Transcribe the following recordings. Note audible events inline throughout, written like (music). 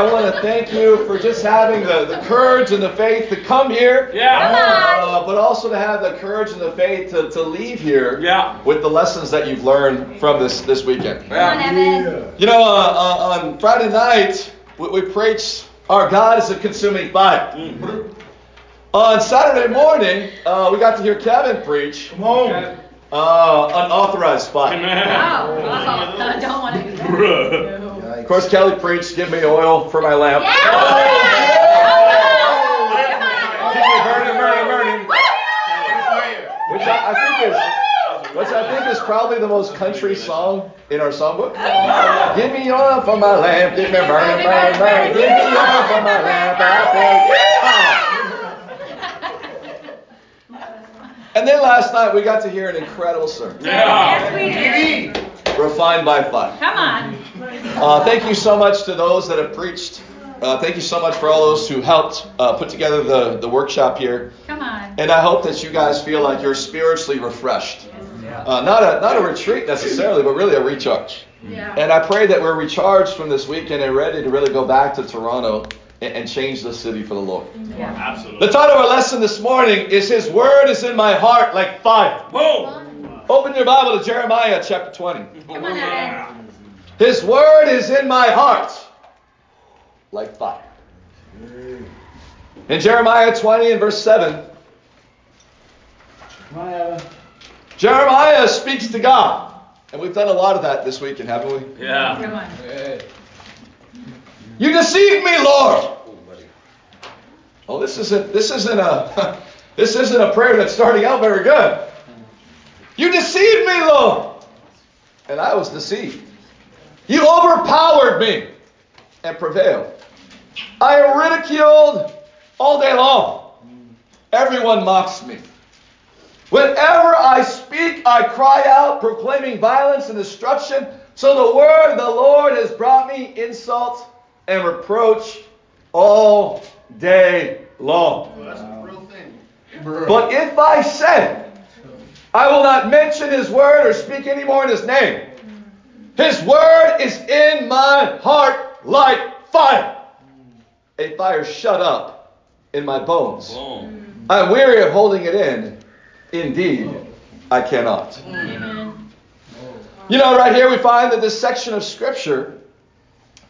And truly, I want to thank you for just having the, the courage and the faith to come here. Yeah. Uh, but also to have the courage and the faith to, to leave here Yeah. with the lessons that you've learned from this, this weekend. Come on, Evan. You know, uh, uh, on Friday night, we, we preached, Our God is a consuming fire. On Saturday morning, uh, we got to hear Kevin preach Come on. uh, Unauthorized Fire. Oh, oh, I don't want to do that. Of course, Kelly preached, Give me oil for my lamp. Yeah! Oh, Come me burning, burning, burning. Which I, I think is, which I think is probably the most country song in our songbook. Give me oil for my lamp, give me burning, burning, burning. Give me oil for my lamp, I pray. Ah. And then last night we got to hear an incredible sermon, Yeah. Yes, we did. refined by fire. Come on. Uh, thank you so much to those that have preached. Uh, thank you so much for all those who helped uh, put together the, the workshop here. Come on. And I hope that you guys feel like you're spiritually refreshed. Uh, not a not a retreat necessarily, but really a recharge. Yeah. And I pray that we're recharged from this weekend and ready to really go back to Toronto and, and change the city for the Lord. Yeah. Absolutely. The title of our lesson this morning is His Word is in my heart like fire. Boom. Open your Bible to Jeremiah chapter 20. Come on, Evan. His Word is in my heart like fire. In Jeremiah 20 and verse 7, Come on, Evan. Jeremiah speaks to God. And we've done a lot of that this weekend, haven't we? Yeah. Come on. You deceived me, Lord. Oh, this isn't this isn't a (laughs) this isn't a prayer that's starting out very good. You deceived me, Lord. And I was deceived. You overpowered me and prevailed. I am ridiculed all day long. Everyone mocks me. Whenever I speak, I cry out, proclaiming violence and destruction. So the word of the Lord has brought me insult and reproach all day long. But if I say, I will not mention his word or speak any more in his name, his word is in my heart like fire. A fire shut up in my bones. I'm weary of holding it in. Indeed, I cannot. You know, right here we find that this section of Scripture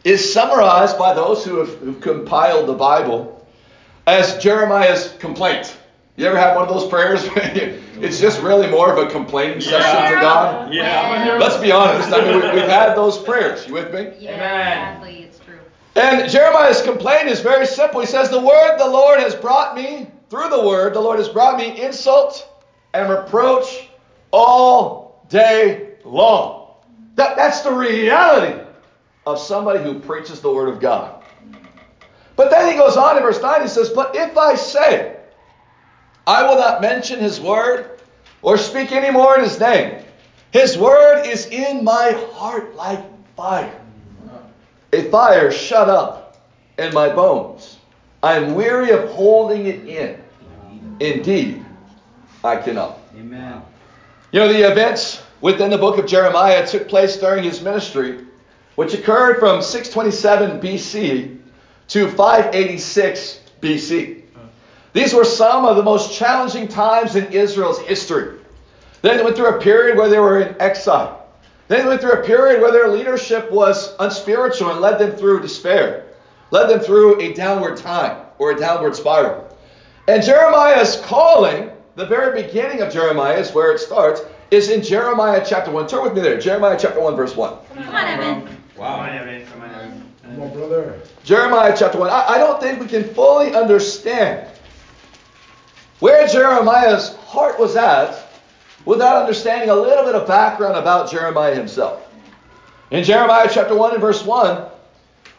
is summarized by those who have compiled the Bible as Jeremiah's complaint. You ever have one of those prayers? (laughs) it's just really more of a complaining session to God. Yeah. Let's be honest. I mean, we- we've had those prayers. You with me? Yeah, Amen. sadly, it's true. And Jeremiah's complaint is very simple. He says, The word the Lord has brought me, through the word, the Lord has brought me insult and reproach all day long. That, that's the reality of somebody who preaches the word of God. But then he goes on in verse 9, he says, But if I say, I will not mention his word or speak any more in his name, his word is in my heart like fire a fire shut up in my bones. I am weary of holding it in. Indeed, I cannot. Amen. You know, the events within the book of Jeremiah took place during his ministry, which occurred from 627 BC to 586 BC. These were some of the most challenging times in Israel's history. Then they went through a period where they were in exile. Then they went through a period where their leadership was unspiritual and led them through despair, led them through a downward time or a downward spiral. And Jeremiah's calling, the very beginning of Jeremiah is where it starts, is in Jeremiah chapter 1. Turn with me there. Jeremiah chapter 1, verse 1. Come on, Evan. Wow. Come on, brother. Jeremiah chapter 1. I, I don't think we can fully understand where Jeremiah's heart was at without understanding a little bit of background about Jeremiah himself. In Jeremiah chapter 1 and verse 1,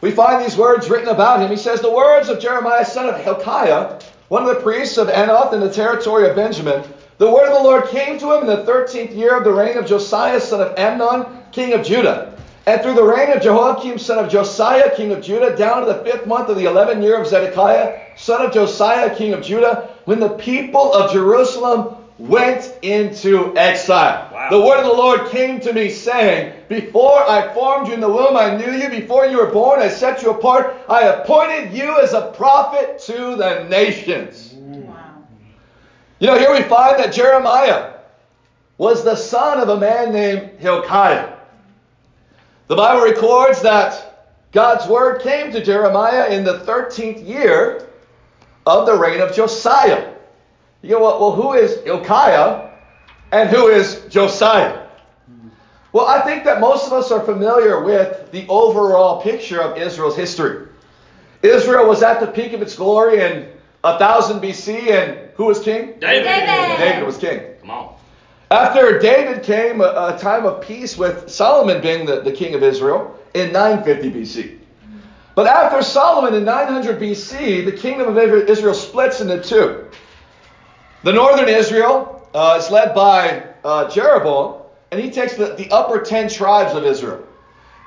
we find these words written about him. He says, The words of Jeremiah, son of Hilkiah, one of the priests of Anath in the territory of Benjamin, the word of the Lord came to him in the thirteenth year of the reign of Josiah, son of Amnon, king of Judah. And through the reign of Jehoiakim, son of Josiah, king of Judah, down to the fifth month of the eleventh year of Zedekiah, son of Josiah, king of Judah, when the people of Jerusalem went into exile. Wow. The word of the Lord came to me saying, Before I formed you in the womb, I knew you. Before you were born, I set you apart. I appointed you as a prophet to the nations. Mm. Wow. You know, here we find that Jeremiah was the son of a man named Hilkiah. The Bible records that God's word came to Jeremiah in the 13th year of the reign of Josiah. You know what? Well, who is Hilkiah and who is Josiah? Well, I think that most of us are familiar with the overall picture of Israel's history. Israel was at the peak of its glory in 1000 BC, and who was king? David. David. David was king. Come on. After David came a, a time of peace with Solomon being the, the king of Israel in 950 BC. But after Solomon in 900 BC, the kingdom of Israel splits into two. The northern Israel uh, is led by uh, Jeroboam, and he takes the, the upper 10 tribes of Israel.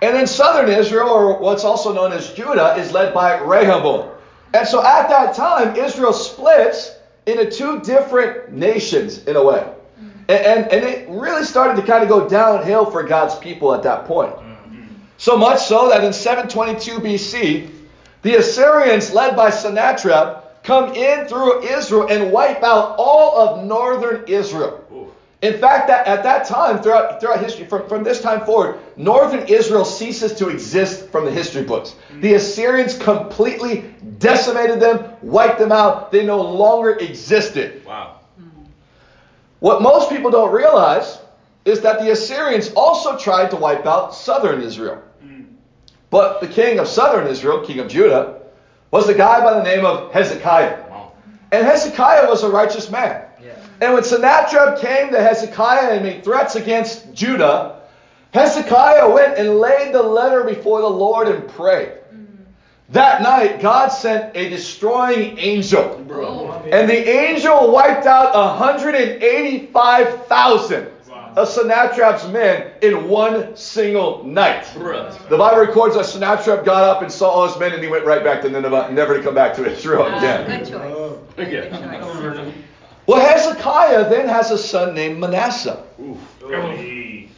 And then southern Israel, or what's also known as Judah, is led by Rehoboam. And so at that time, Israel splits into two different nations in a way. And, and, and it really started to kind of go downhill for God's people at that point. So much so that in 722 BC, the Assyrians, led by Sennacherib, come in through Israel and wipe out all of northern Israel. In fact, that, at that time, throughout, throughout history, from, from this time forward, northern Israel ceases to exist from the history books. Mm. The Assyrians completely decimated them, wiped them out. They no longer existed. Wow. Mm. What most people don't realize is that the Assyrians also tried to wipe out southern Israel. But the king of southern Israel, king of Judah, was a guy by the name of Hezekiah. And Hezekiah was a righteous man. And when Sennacherib came to Hezekiah and made threats against Judah, Hezekiah went and laid the letter before the Lord and prayed. Mm. That night, God sent a destroying angel. And the angel wiped out 185,000 of Sennacherib's men in one single night. Bruh. The Bible records that Sennacherib got up and saw all his men and he went right back to Nineveh, never to come back to Israel Uh, again. good choice. Yeah. Well, Hezekiah then has a son named Manasseh.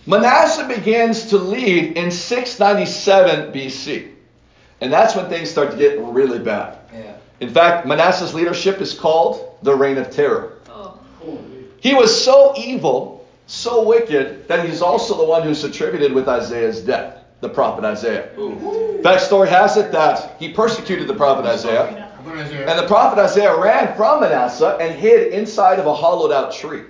Manasseh begins to lead in 697 BC. And that's when things start to get really bad. Yeah. In fact, Manasseh's leadership is called the Reign of Terror. Oh. He was so evil, so wicked, that he's also the one who's attributed with Isaiah's death, the prophet Isaiah. In fact, story has it that he persecuted the prophet Isaiah, and the prophet Isaiah ran from Manasseh and hid inside of a hollowed out tree.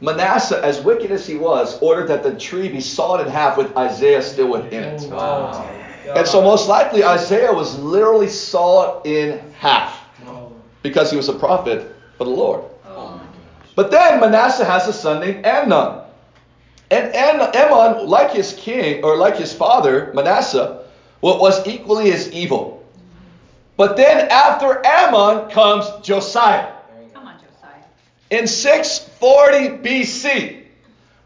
Manasseh, as wicked as he was, ordered that the tree be sawed in half with Isaiah still within it. And so, most likely, Isaiah was literally sawed in half because he was a prophet for the Lord. But then Manasseh has a son named Amnon. And Am- Ammon, like his king, or like his father, Manasseh, wa- was equally as evil. But then after Ammon comes Josiah. Come on, Josiah. In 640 BC,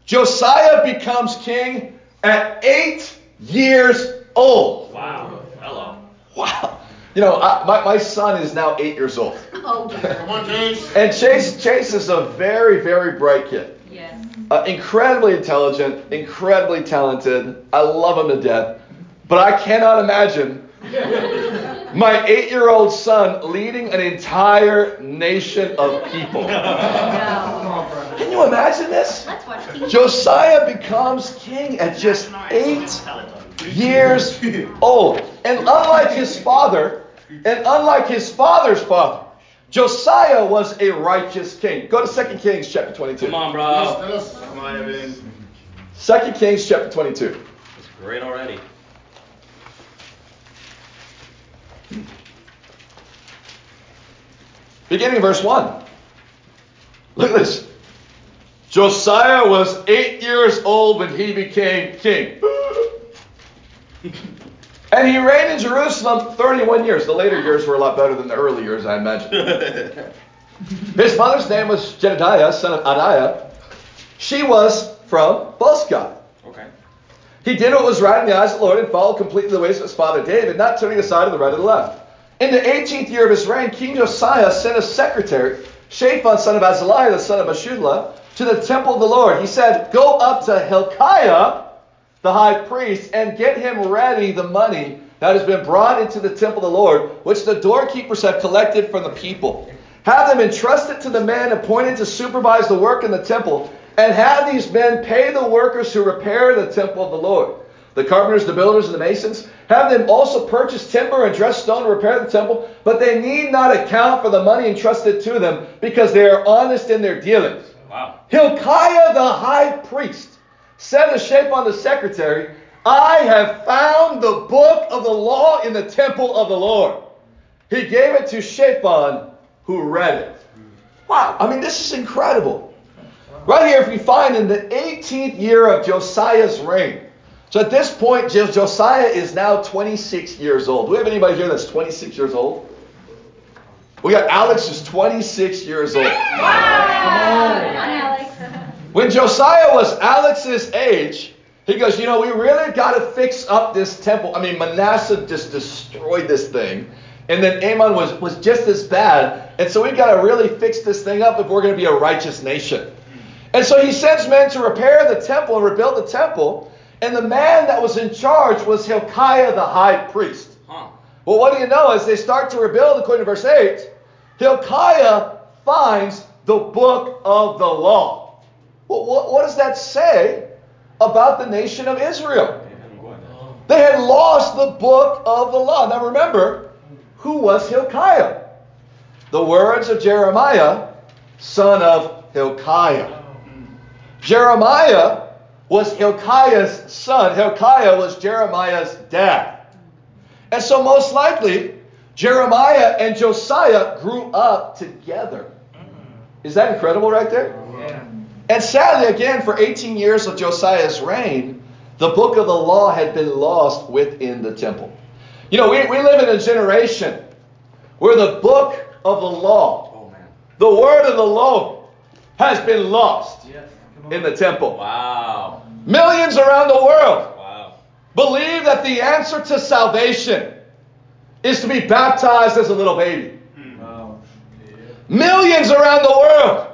Josiah becomes king at eight years old. Wow. Hello. Wow. You know, I, my, my son is now eight years old. (laughs) Oh. Come on, Chase. And Chase, Chase is a very, very bright kid. Yes. Uh, incredibly intelligent, incredibly talented. I love him to death. But I cannot imagine (laughs) my eight year old son leading an entire nation of people. (laughs) No. Can you imagine this? Let's watch TV. Josiah becomes king at just eight years old. And unlike his father, and unlike his father's father, Josiah was a righteous king. Go to 2 Kings chapter 22. Come on, bro. tell. Come on, Evan. 2 Kings chapter 22. It's great already. Beginning of verse 1. Look at this. Josiah was eight years old when he became king. (laughs) and he reigned in Jerusalem 31 years. The later years were a lot better than the early years, I imagine. (laughs) His mother's name was Jedediah, son of Adiah. She was from Buzgah. Okay. He did what was right in the eyes of the Lord and followed completely the ways of his father David, not turning aside to the right or the left. In the 18th year of his reign, King Josiah sent a secretary Shaphan, son of Azaliah, the son of Meshullah, to the temple of the Lord. He said, Go up to Hilkiah, the high priest, and get him ready the money that has been brought into the temple of the Lord, which the doorkeepers have collected from the people. Have them entrusted to the men appointed to supervise the work in the temple, and have these men pay the workers who repair the temple of the Lord. The carpenters, the builders, and the masons. Have them also purchase timber and dress stone to repair the temple, but they need not account for the money entrusted to them, because they are honest in their dealings. Wow. Hilkiah the high priest said to on the secretary, I have found the book of the law in the temple of the Lord. He gave it to Shaphan, who read it. Wow, I mean, this is incredible. Right here, if we find in the 18th year of Josiah's reign. So at this point, Josiah is now 26 years old. Do we have anybody here that's 26 years old? We got Alex who's 26 years old. Alex. When Josiah was Alex's age, he goes, You know, we really got to fix up this temple. I mean, Manasseh just destroyed this thing. And then Amon was, was just as bad. And so we got to really fix this thing up if we're going to be a righteous nation. And so he sends men to repair the temple and rebuild the temple. And the man that was in charge was Hilkiah the high priest. Huh. Well, what do you know? As they start to rebuild, according to verse 8, Hilkiah finds the book of the law. Well, what, what does that say about the nation of Israel? They had lost the book of the law. Now remember, who was Hilkiah? The words of Jeremiah, son of Hilkiah. Jeremiah was Hilkiah's son. Hilkiah was Jeremiah's dad. And so, most likely, Jeremiah and Josiah grew up together. Is that incredible right there? Yeah. And sadly, again, for 18 years of Josiah's reign, the book of the law had been lost within the temple. You know, we, we live in a generation where the book of the law, Oh man. the word of the law, has been lost Yes. In the temple. Wow. Millions around the world Wow. believe that the answer to salvation is to be baptized as a little baby. Mm. Wow. Millions around the world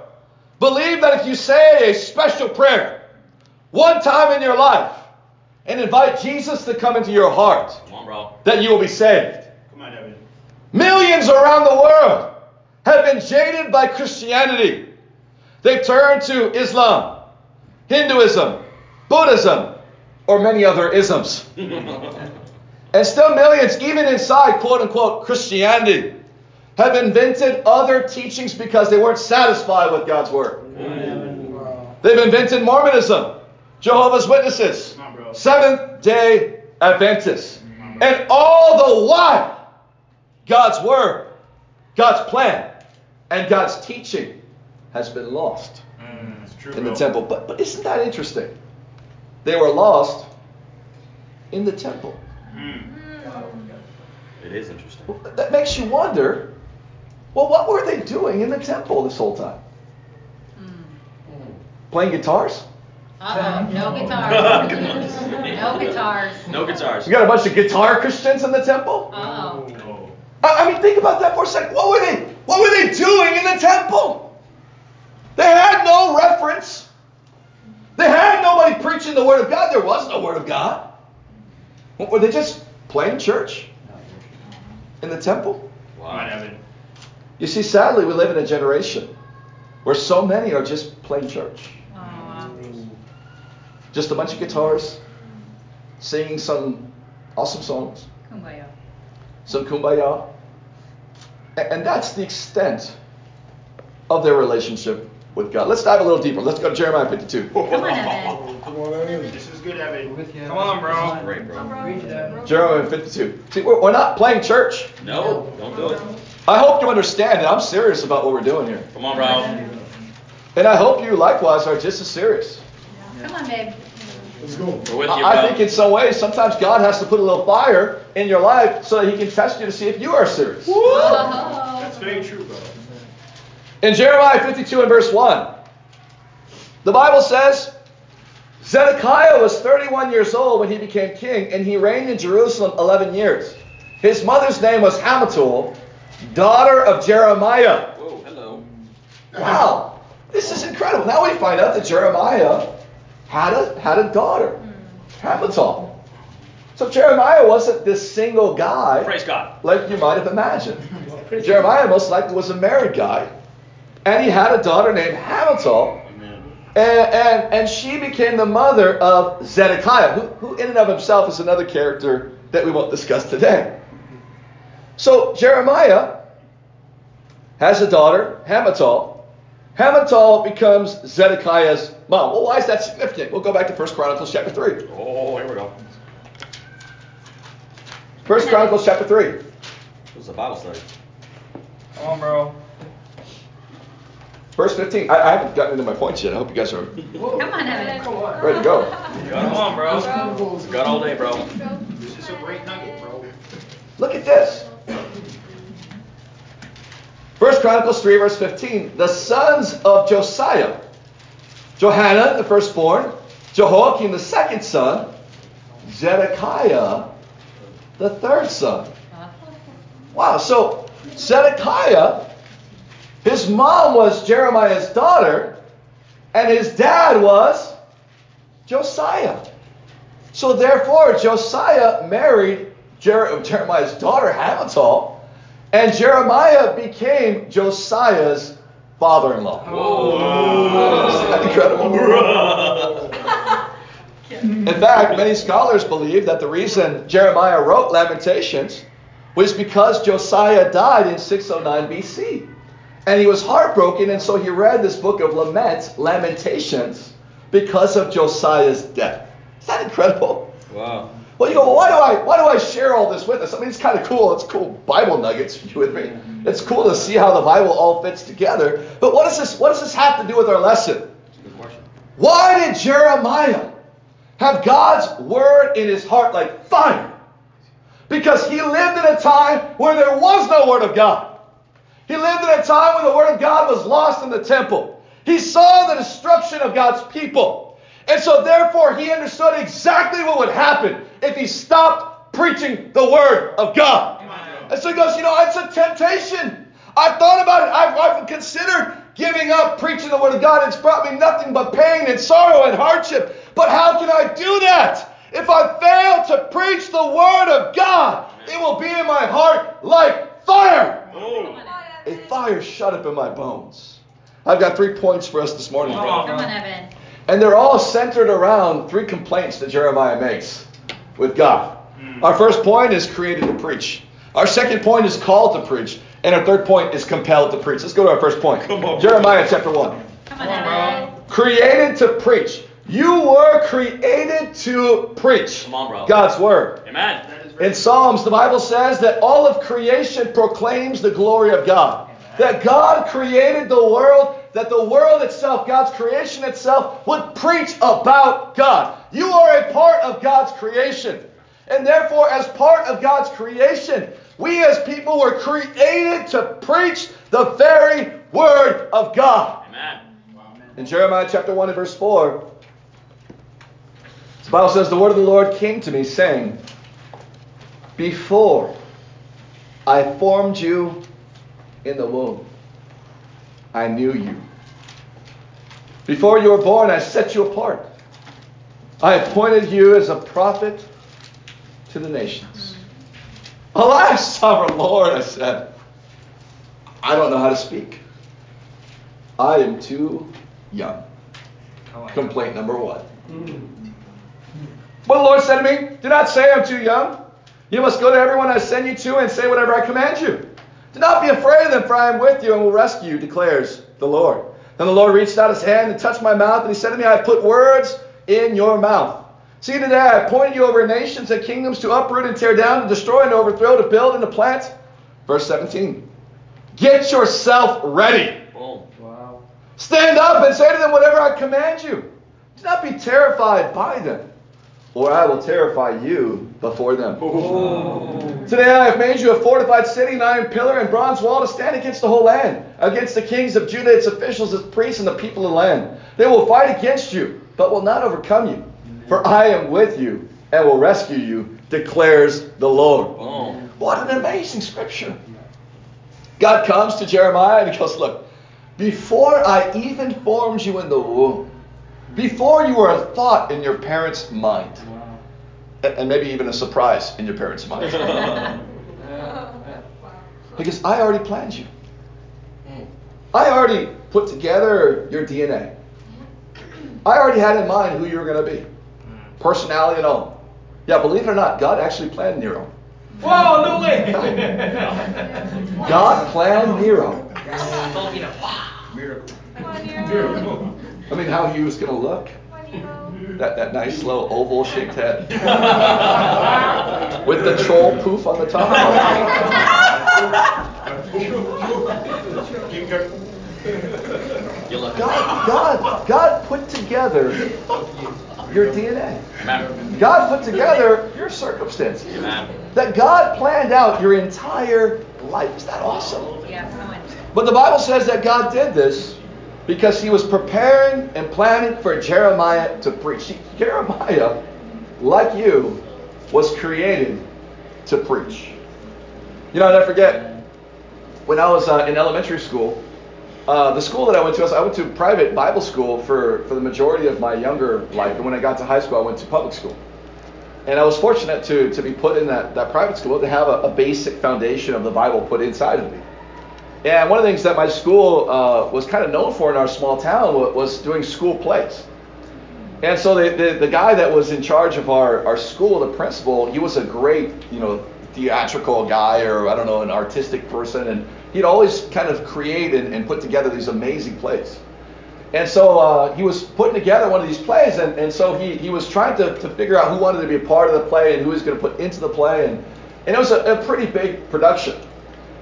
believe that if you say a special prayer one time in your life and invite Jesus to come into your heart, Come on, bro. that you will be saved. Come on, Evan. Millions around the world have been jaded by Christianity. They've turned to Islam, Hinduism, Buddhism, or many other isms. (laughs) And still, millions, even inside quote unquote Christianity, have invented other teachings because they weren't satisfied with God's word. Wow. They've invented Mormonism, Jehovah's Witnesses, Come on, bro. Seventh day Adventists. And all the while, God's word, God's plan, and God's teaching has been lost It's true, in the bro. temple. But, but isn't that interesting? They were lost in the temple. Mm. It is interesting. That makes you wonder well, what were they doing in the temple this whole time? Playing guitars? Uh oh, (laughs) no guitars. no guitars. No guitars. We got a bunch of guitar Christians in the temple? Oh. Oh. I I mean, think about that for a second. What were they? What were they doing in the temple? They had no reference. They had nobody preaching the word of God. There was no word of God. Were they just playing church in the temple? Come on, Wow. Evan. You see, sadly, we live in a generation where so many are just playing church. Oh, wow. Just a bunch of guitars, singing some awesome songs, Kumbaya. some kumbaya. And that's the extent of their relationship with God. Let's dive a little deeper. Let's go to Jeremiah 52. Come on, Evan. (laughs) Come on, Evan. This is good, Evan. With you. Come on, bro. Great, bro. Preach it, Evan. Jeremiah 52. See, we're, we're not playing church. No, don't do it. I hope you understand that I'm serious about what we're doing here. Come on, bro. And I hope you likewise are just as serious. Come on, babe. Let's go. We're with you. I I think in some ways, sometimes God has to put a little fire in your life so that He can test you to see if you are serious. Oh. That's uh-huh. very true, bro. In Jeremiah 52 and verse 1, the Bible says Zedekiah was 31 years old when he became king, and he reigned in Jerusalem 11 years. His mother's name was Hamutal, daughter of Jeremiah. Whoa, hello. Wow, this is incredible. Now we find out that Jeremiah had a had a daughter, hmm. Hamutal. So Jeremiah wasn't this single guy Praise God. like you might have imagined. Jeremiah most likely was a married guy, and he had a daughter named Hamutal, Amen. and, and, and she became the mother of Zedekiah, who, who in and of himself is another character that we won't discuss today. So Jeremiah has a daughter, Hamutal. Hamutal becomes Zedekiah's mom. Well, why is that significant? We'll go back to 1 Chronicles chapter 3. Oh, here we go. 1 Chronicles chapter 3. This is a Bible study. Come on, bro. Verse 15. I, I haven't gotten into my points yet. I hope you guys are Come on, Evan. Come on. ready to go. Come on, bro. Got all day, bro. This is a great nugget, bro. Look at this. First Chronicles 3, verse 15. The sons of Josiah Johanan, the firstborn, Jehoiakim, the second son, Zedekiah, the third son. Wow, so Zedekiah, his mom was Jeremiah's daughter, and his dad was Josiah. So therefore, Josiah married Jer- Jeremiah's daughter Hamutal, and Jeremiah became Josiah's father-in-law. Isn't incredible? (laughs) In fact, many scholars believe that the reason Jeremiah wrote Lamentations was because Josiah died in 609 BC. And he was heartbroken, and so he read this book of laments, Lamentations, because of Josiah's death. Is that incredible? Wow. Well, you go, well, why do I why do I share all this with us? I mean, it's kind of cool. It's cool Bible nuggets. (laughs) You with me? It's cool to see how the Bible all fits together. But what does this what does this have to do with our lesson? Good question. Why did Jeremiah have God's word in his heart like fire? Because he lived in a time where there was no word of God. He lived in a time when the word of God was lost in the temple. He saw the destruction of God's people. And so, therefore, he understood exactly what would happen if he stopped preaching the word of God. And so he goes, You know, it's a temptation. I've thought about it. I've, I've considered giving up preaching the word of God. It's brought me nothing but pain and sorrow and hardship. But how can I do that? If I fail to preach the word of God, it will be in my heart like fire. Oh. A fire shut up in my bones. I've got three points for us this morning. Come on, Come bro. on, Evan. And they're all centered around three complaints that Jeremiah makes with God. Hmm. Our first point is created to preach. Our second point is called to preach. And our third point is compelled to preach. Let's go to our first point. Come on. Jeremiah chapter 1. Come on, Come on, bro. Created to preach. You were created to preach Come on, bro. God's word. Amen. That is very In Psalms, the Bible says that all of creation proclaims the glory of God. That God created the world, that the world itself, God's creation itself, would preach about God. You are a part of God's creation. And therefore, as part of God's creation, we as people were created to preach the very word of God. Amen. In Jeremiah chapter 1 and verse 4, the Bible says, The word of the Lord came to me, saying, Before I formed you in the womb, I knew you. Before you were born, I set you apart. I appointed you as a prophet to the nations. Alas, sovereign Lord, I said, I don't know how to speak. I am too young. Oh, Complaint number one. But the Lord said to me, Do not say I'm too young. You must go to everyone I send you to and say whatever I command you. Do not be afraid of them, for I am with you and will rescue you, declares the Lord. Then the Lord reached out his hand and touched my mouth, and he said to me, I have put words in your mouth. See, today I appointed you over nations and kingdoms to uproot and tear down, to destroy and overthrow, to build and to plant. Verse 17. Get yourself ready. Boom. Wow. Stand up and say to them whatever I command you. Do not be terrified by them, or I will terrify you before them. Today I have made you a fortified city, an iron pillar and bronze wall to stand against the whole land, against the kings of Judah, its officials, its priests, and the people of the land. They will fight against you, but will not overcome you. For I am with you and will rescue you, declares the Lord. What an amazing scripture. God comes to Jeremiah and he goes, Look, Before I even formed you in the womb, before you were a thought in your parents' mind, and and maybe even a surprise in your parents' mind. (laughs) because I already planned you. I already put together your DNA. I already had in mind who you were going to be, personality and all. Yeah, believe it or not, God actually planned Nero. Whoa, no way. (laughs) God planned Nero. Miracle. I mean, how he was going to look. That, that nice little oval shaped head. (laughs) With the troll poof on the top. (laughs) Keep going. God, God, God put together your DNA. God put together your circumstances. That God planned out your entire life. Is that awesome? Yeah, come on. But the Bible says that God did this because he was preparing and planning for Jeremiah to preach. Jeremiah, like you, was created to preach. You know, I'll never forget when I was uh, in elementary school. Uh, the school that I went to, I went to private Bible school for, for the majority of my younger life. And when I got to high school, I went to public school. And I was fortunate to, to be put in that, that private school to have a, a basic foundation of the Bible put inside of me. And one of the things that my school uh, was kind of known for in our small town was, was doing school plays. And so the, the, the guy that was in charge of our, our school, the principal, he was a great, you know, theatrical guy or I don't know, an artistic person. And he'd always kind of create and, and put together these amazing plays. And so uh, he was putting together one of these plays, and, and so he, he was trying to, to figure out who wanted to be a part of the play and who he was going to put into the play. And, and it was a, a pretty big production.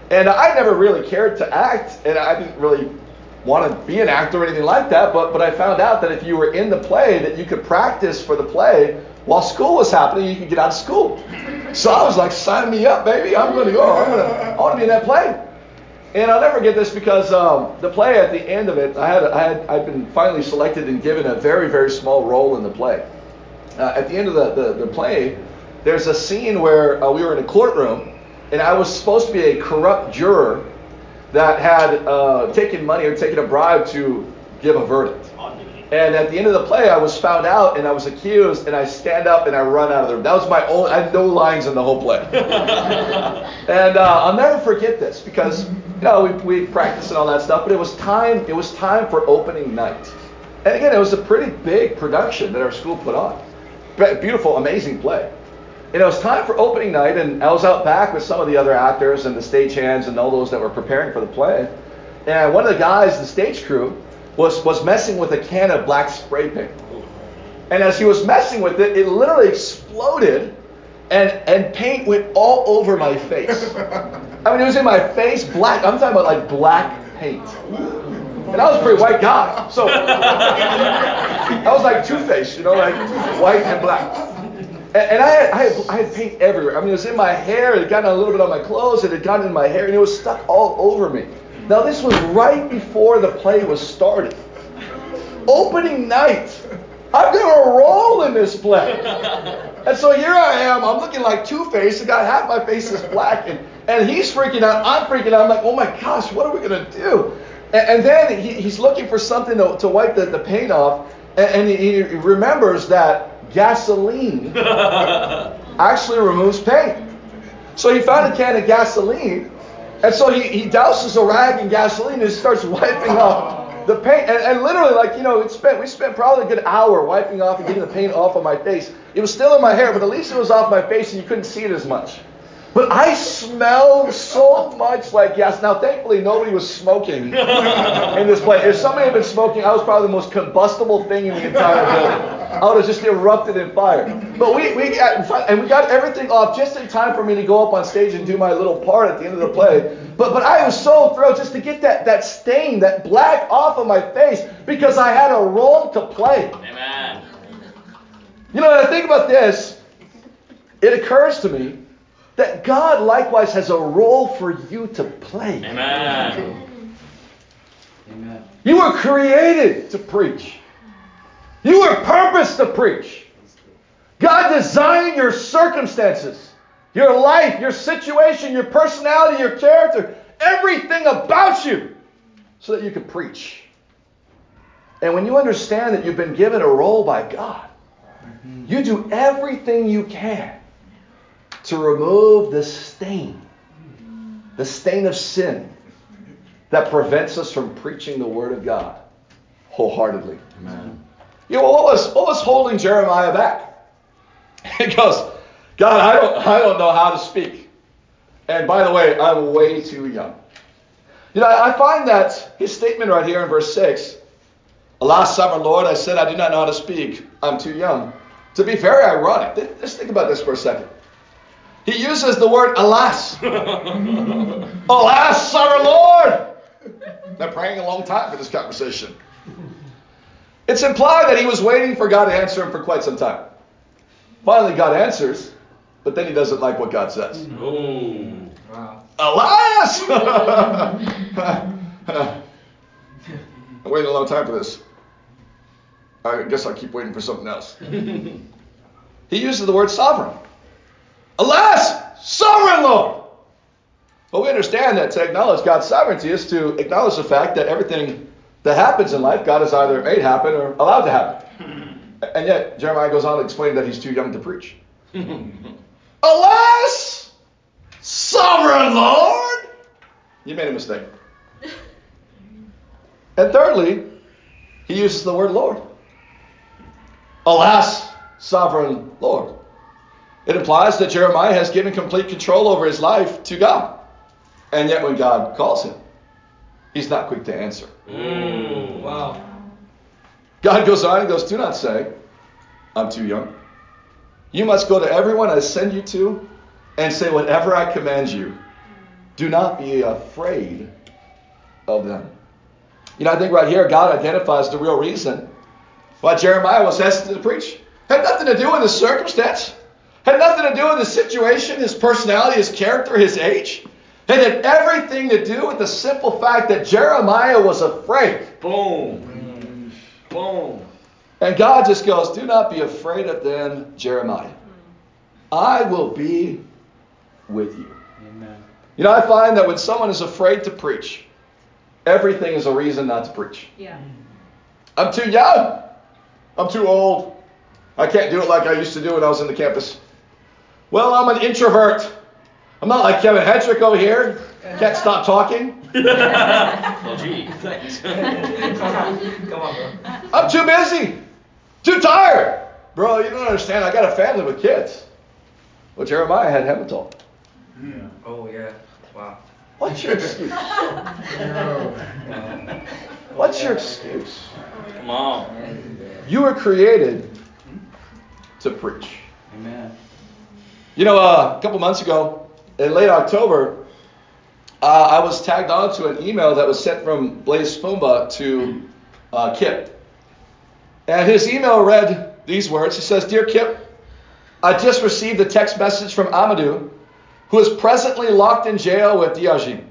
And I never really cared to act, and I didn't really want to be an actor or anything like that. But, but I found out that if you were in the play, that you could practice for the play while school was happening. You could get out of school. So I was like, sign me up, baby. I'm going to go. I'm gonna, I want to be in that play. And I'll never get this because um, the play at the end of it, I had, I had I'd been finally selected and given a very very small role in the play. Uh, at the end of the, the, the play, there's a scene where uh, we were in a courtroom, and I was supposed to be a corrupt juror that had uh, taken money or taken a bribe to give a verdict. And at the end of the play, I was found out and I was accused, and I stand up and I run out of the room. That was my only, I had no lines in the whole play. (laughs) and uh, I'll never forget this because, you know, we, we practiced and all that stuff, but it was time, it was time for opening night. And again, it was a pretty big production that our school put on. Be- Beautiful, amazing play. And it was time for opening night, and I was out back with some of the other actors and the stagehands and all those that were preparing for the play. And one of the guys, the stage crew, was, was messing with a can of black spray paint. And as he was messing with it, it literally exploded and, and paint went all over my face. (laughs) I mean, it was in my face, black. I'm talking about like black paint. And I was a pretty white guy. So (laughs) I was like Two Face, you know, like white and black. And, I, had, I, had, I had paint everywhere. I mean, it was in my hair, it had gotten a little bit on my clothes, it had gotten in my hair, and it was stuck all over me. Now, this was right before the play was started. Opening night. I'm going to roll in this play. And so here I am. I'm looking like Two Face. I got half my face is black, and, and he's freaking out. I'm freaking out. I'm like, oh my gosh, what are we going to do? And, and then he, he's looking for something to, to wipe the, the paint off, and, and he, he remembers that gasoline (laughs) actually removes paint. So he found a can of gasoline, and so he, he douses a rag in gasoline and starts wiping (laughs) off the paint. And, and literally, like, you know, it spent, we spent probably a good hour wiping off and getting the paint off of my face. It was still in my hair, but at least it was off my face and you couldn't see it as much. But I smelled so much like gas. Now, thankfully, nobody was smoking in this place. If somebody had been smoking, I was probably the most combustible thing in the entire building. I would have just erupted in fire. But we, we uh, got, and we got everything off just in time for me to go up on stage and do my little part at the end of the play. But, but I was so thrilled just to get that, that stain, that black off of my face because I had a role to play. Amen. You know, when I think about this, it occurs to me that God likewise has a role for you to play. Amen. Amen. You were created to preach. You were purposed to preach. God designed your circumstances, your life, your situation, your personality, your character, everything about you so that you could preach. And when you understand that you've been given a role by God, mm-hmm. you do everything you can to remove the stain, the stain of sin that prevents us from preaching the Word of God wholeheartedly. Amen. You know, what was, what was holding Jeremiah back? (laughs) He goes, God, I don't, I don't know how to speak. And by the way, I'm way too young. You know, I find that his statement right here in verse 6 Alas, sovereign Lord, I said I do not know how to speak. I'm too young. To be very ironic, let's think about this for a second. He uses the word alas. (laughs) alas, our Lord. They're praying a long time for this conversation. It's implied that he was waiting for God to answer him for quite some time. Finally, God answers, but then he doesn't like what God says. Oh. Wow. Alas! (laughs) I'm waiting a long time for this. I guess I'll keep waiting for something else. (laughs) He uses the word sovereign. Alas, sovereign Lord! But we understand that to acknowledge God's sovereignty is to acknowledge the fact that everything that happens in life, God has either made happen or allowed to happen. (laughs) And yet, Jeremiah goes on to explain that he's too young to preach. (laughs) Alas, sovereign Lord! You made a mistake. (laughs) And thirdly, he uses the word Lord. Alas, sovereign Lord. It implies that Jeremiah has given complete control over his life to God. And yet, when God calls him, he's not quick to answer. Mm. Wow. God goes on and goes, Do not say, I'm too young. You must go to everyone I send you to and say whatever I command you. Do not be afraid of them. You know, I think right here God identifies the real reason why Jeremiah was hesitant to preach. Had nothing to do with his circumstance, had nothing to do with his situation, his personality, his character, his age. It had everything to do with the simple fact that Jeremiah was afraid. Boom. Boom. And God just goes, Do not be afraid of them, Jeremiah. I will be with you. Amen. You know, I find that when someone is afraid to preach, everything is a reason not to preach. Yeah. I'm too young. I'm too old. I can't do it like I used to do when I was in the campus. Well, I'm an introvert. I'm not like Kevin Hedrick over here. Can't stop talking. (laughs) Well, gee. Thanks. (laughs) Come on, bro. I'm too busy. Too tired. Bro, you don't understand. I got a family with kids. Well, Jeremiah had Hamutal. Oh yeah. Wow. What's your excuse? What's your excuse? Come on. You were created to preach. You know, uh, a couple months ago, in late October, uh, I was tagged onto an email that was sent from Blaze Spoomba to uh, Kip. And his email read these words. He says, Dear Kip, I just received a text message from Amadou, who is presently locked in jail with Diogene.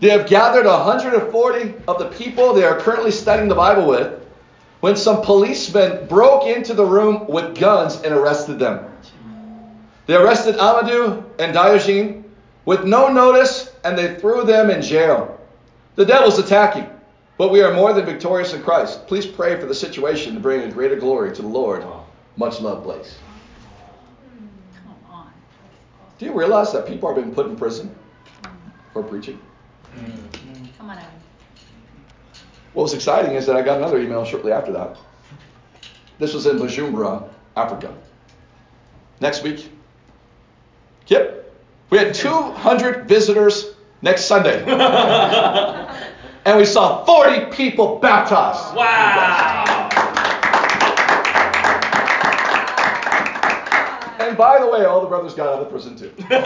They have gathered 140 of the people they are currently studying the Bible with when some policemen broke into the room with guns and arrested them. They arrested Amadou and Diogene with no notice and they threw them in jail. The devil's attacking, but we are more than victorious in Christ. Please pray for the situation to bring a greater glory to the Lord. Much love, Blaze. Do you realize that people are being put in prison for preaching? Come on. What was exciting is that I got another email shortly after that. This was in Bujumbura, Africa. Next week, Kip, we had 200 visitors next Sunday. (laughs) and we saw 40 people baptized. Wow. And by the way, all the brothers got out of prison too. (laughs) Praise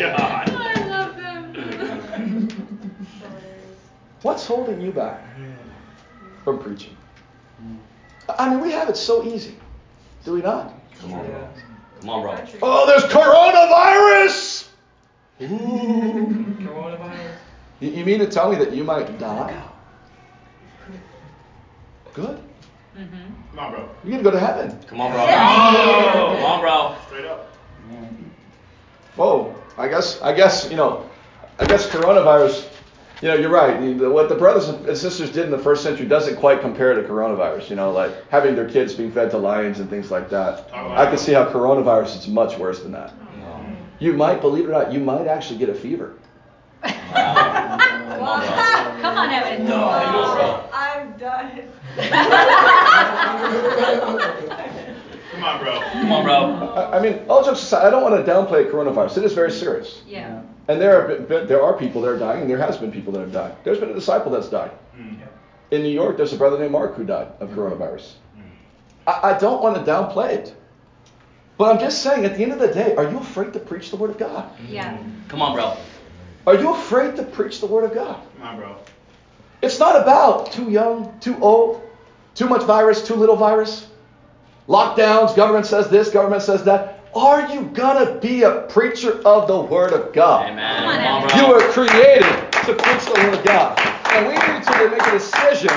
God. I love them. What's holding you back from preaching? I mean, we have it so easy, do we not? Come on, bro. Come on, bro. Oh, there's coronavirus! Coronavirus. You you mean to tell me that you might die? Good. Mm-hmm. Come on, bro. You're going to go to heaven. Come on, bro. Yeah. Come on, bro. Straight up. Amen. Whoa. I guess, I guess, you know, I guess coronavirus You know, you're right. What the brothers and sisters did in the first century doesn't quite compare to coronavirus. You know, like having their kids being fed to lions and things like that. I can see how coronavirus is much worse than that. You might, believe it or not, you might actually get a fever. (laughs) Come on, Evan. No, I know, bro. I'm done. (laughs) Come on, bro. Come on, bro. I I mean, all jokes aside, I don't want to downplay coronavirus. It is very serious. Yeah. And there are, been- there are people that are dying, and there has been people that have died. There's been a disciple that's died. Hmm. In New York, there's a brother named Mark who died of coronavirus. Hmm. I, I don't want to downplay it. But I'm just saying, at the end of the day, are you afraid to preach the Word of God? Yeah. Hmm. Come on, bro. Are you afraid to preach the Word of God? Come on, bro. It's not about too young, too old, too much virus, too little virus. Lockdowns, government says this, government says that. Are you gonna be a preacher of the Word of God? Amen. On, Come on, Evan. bro. You were created to preach the Word of God. And we need to make a decision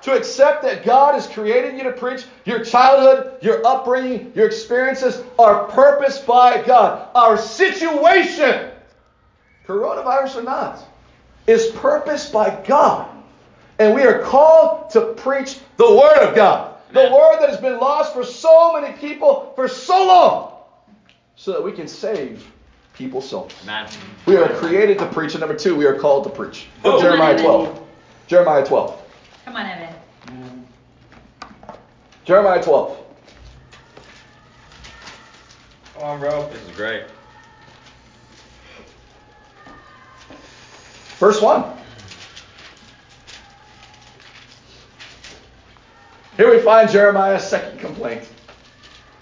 to accept that God has created you to preach. Your childhood, your upbringing, your experiences are purposed by God. Our situation, coronavirus or not, is purposed by God. And we are called to preach the Word of God. The Word that has been lost for so many people for so long. So that we can save people's souls. Amen. We are created to preach. And number two, we are called to preach. Oh. Boom. Jeremiah 12. Jeremiah 12. Come on, Evan. Jeremiah 12. Come on, bro. This is great. Verse 1. Here we find Jeremiah's second complaint.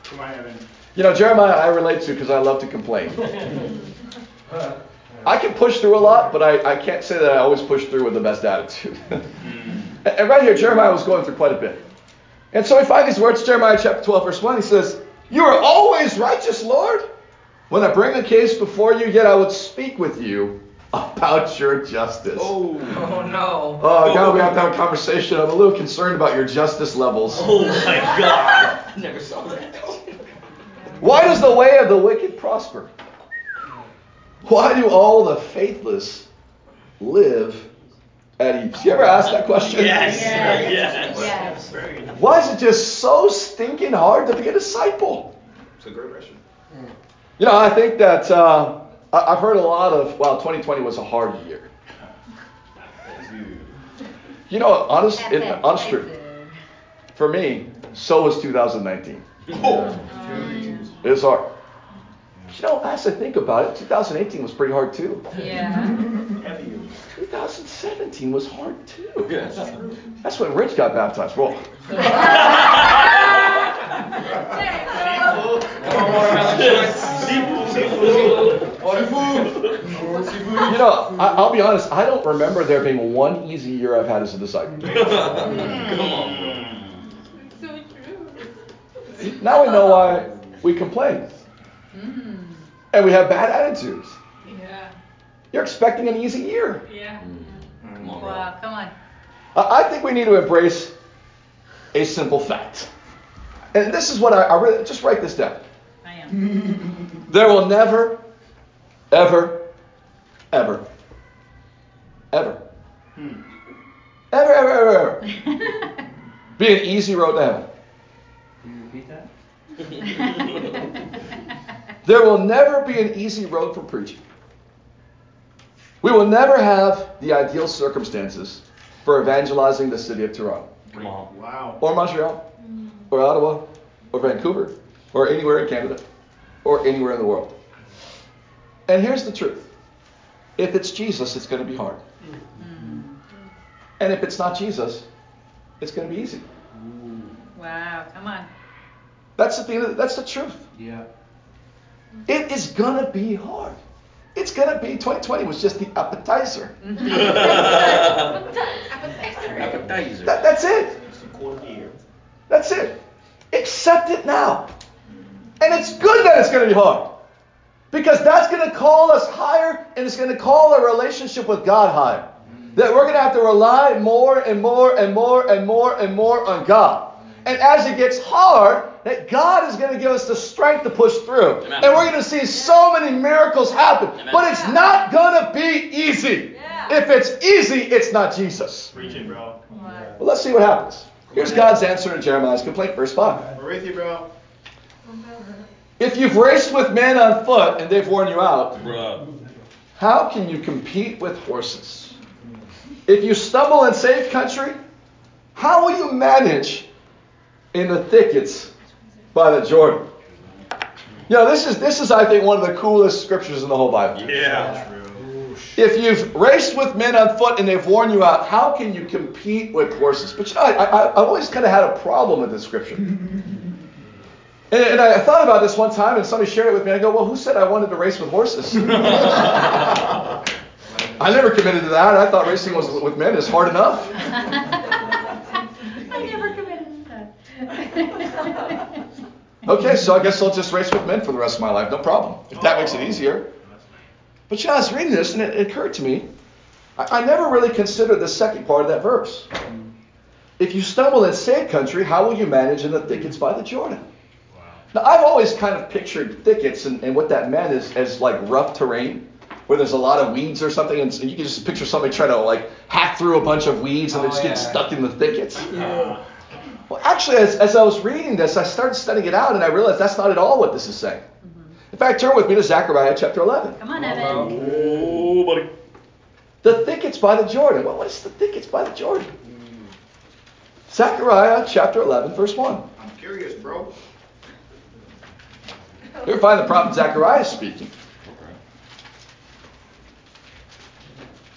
Come on, Evan. You know, Jeremiah I relate to because I love to complain. (laughs) I can push through a lot, but I, I can't say that I always push through with the best attitude. (laughs) and right here, Jeremiah was going through quite a bit. And so we find these words, Jeremiah chapter 12, verse 1. He says, You are always righteous, Lord. When I bring a case before you, yet I would speak with you about your justice. Oh. Oh, no. Oh, God, we have to have a conversation. I'm a little concerned about your justice levels. Oh my God. I (laughs) never saw that. Why does the way of the wicked prosper? Why do all the faithless live at ease? You ever ask that question? Yes. Yes. Yes. Yes. Why is it just so stinking hard to be a disciple? It's a great question. You know, I think that uh, I- I've heard a lot of, wow, 2020 was a hard year. You know, honest, in, honest truth, for me, so was 2019. It was hard. You know, as I think about it, 2018 was pretty hard too. Yeah. 2017 was hard too. Yes. That's when Rich got baptized. Well, (laughs) Come on, you know, I, I'll be honest. I don't remember there being one easy year I've had as a disciple. (laughs) Come on, bro. So true. Now we know why we complain hmm. and we have bad attitudes. Yeah. You're expecting an easy year. Yeah. Hmm. Come on, bro. Wow. Come on. I I think we need to embrace a simple fact. And this is what I, I really, just write this down. I am. There will never, Hmm. ever, ever, ever, ever, ever, ever, ever be an easy road to heaven. Can you repeat that? (laughs) There will never be an easy road for preaching. We will never have the ideal circumstances for evangelizing the city of Toronto, Come on. Wow. or Montreal, mm. or Ottawa, or Vancouver, or anywhere in Canada, or anywhere in the world. And here's the truth if it's Jesus, it's going to be hard. And if it's not Jesus, it's going to be easy. Wow. Come on. That's the, thing, that's the truth. Yeah. It is going to be hard. It's going to be, 2020 was just the appetizer. (laughs) Appetizer. That, that's it. It's a quarter of the year. That's it. Accept it now. And it's good that it's going to be hard. Because that's going to call us higher and it's going to call our relationship with God higher. That we're going to have to rely more and more and more and more and more on God. And as it gets hard, that God is going to give us the strength to push through. Amen. And we're going to see so many miracles happen. Amen. But it's not going to be easy. Yeah. if it's easy, it's not Jesus. Preaching, bro. Well, let's see what happens. Here's God's answer to Jeremiah's complaint, verse 5. We're with you, bro. If you've raced with men on foot and they've worn you out, Bruh. how can you compete with horses? If you stumble in safe country, how will you manage in the thickets by the Jordan? You know, this is this is I think one of the coolest scriptures in the whole Bible. Yeah. If you've raced with men on foot and they've worn you out, how can you compete with horses? But you know, I, I, I've always kind of had a problem with this scripture. And, and I thought about this one time, and somebody shared it with me. I go, well, who said I wanted to race with horses? (laughs) I never committed to that. I thought racing was with men is hard enough. (laughs) I never committed to that. (laughs) Okay, so I guess I'll just race with men for the rest of my life. No problem. If that makes it easier. But you know, I was reading this, and it, it occurred to me. I, I never really considered the second part of that verse. If you stumble in safe country, how will you manage in the thickets by the Jordan? Now, I've always kind of pictured thickets, and, and what that meant is as like rough terrain, where there's a lot of weeds or something, and, so you can just picture somebody trying to like hack through a bunch of weeds, and they Oh, just get yeah. stuck in the thickets. Yeah. Well, actually, as, as I was reading this, I started studying it out, and I realized that's not at all what this is saying. Mm-hmm. In fact, turn with me to Zechariah chapter 11. Come on, Evan. Oh, buddy. The thickets by the Jordan. Well, what is the thickets by the Jordan? Hmm. Zechariah chapter 11, verse 1. I'm curious, bro. Here we find the prophet Zechariah speaking.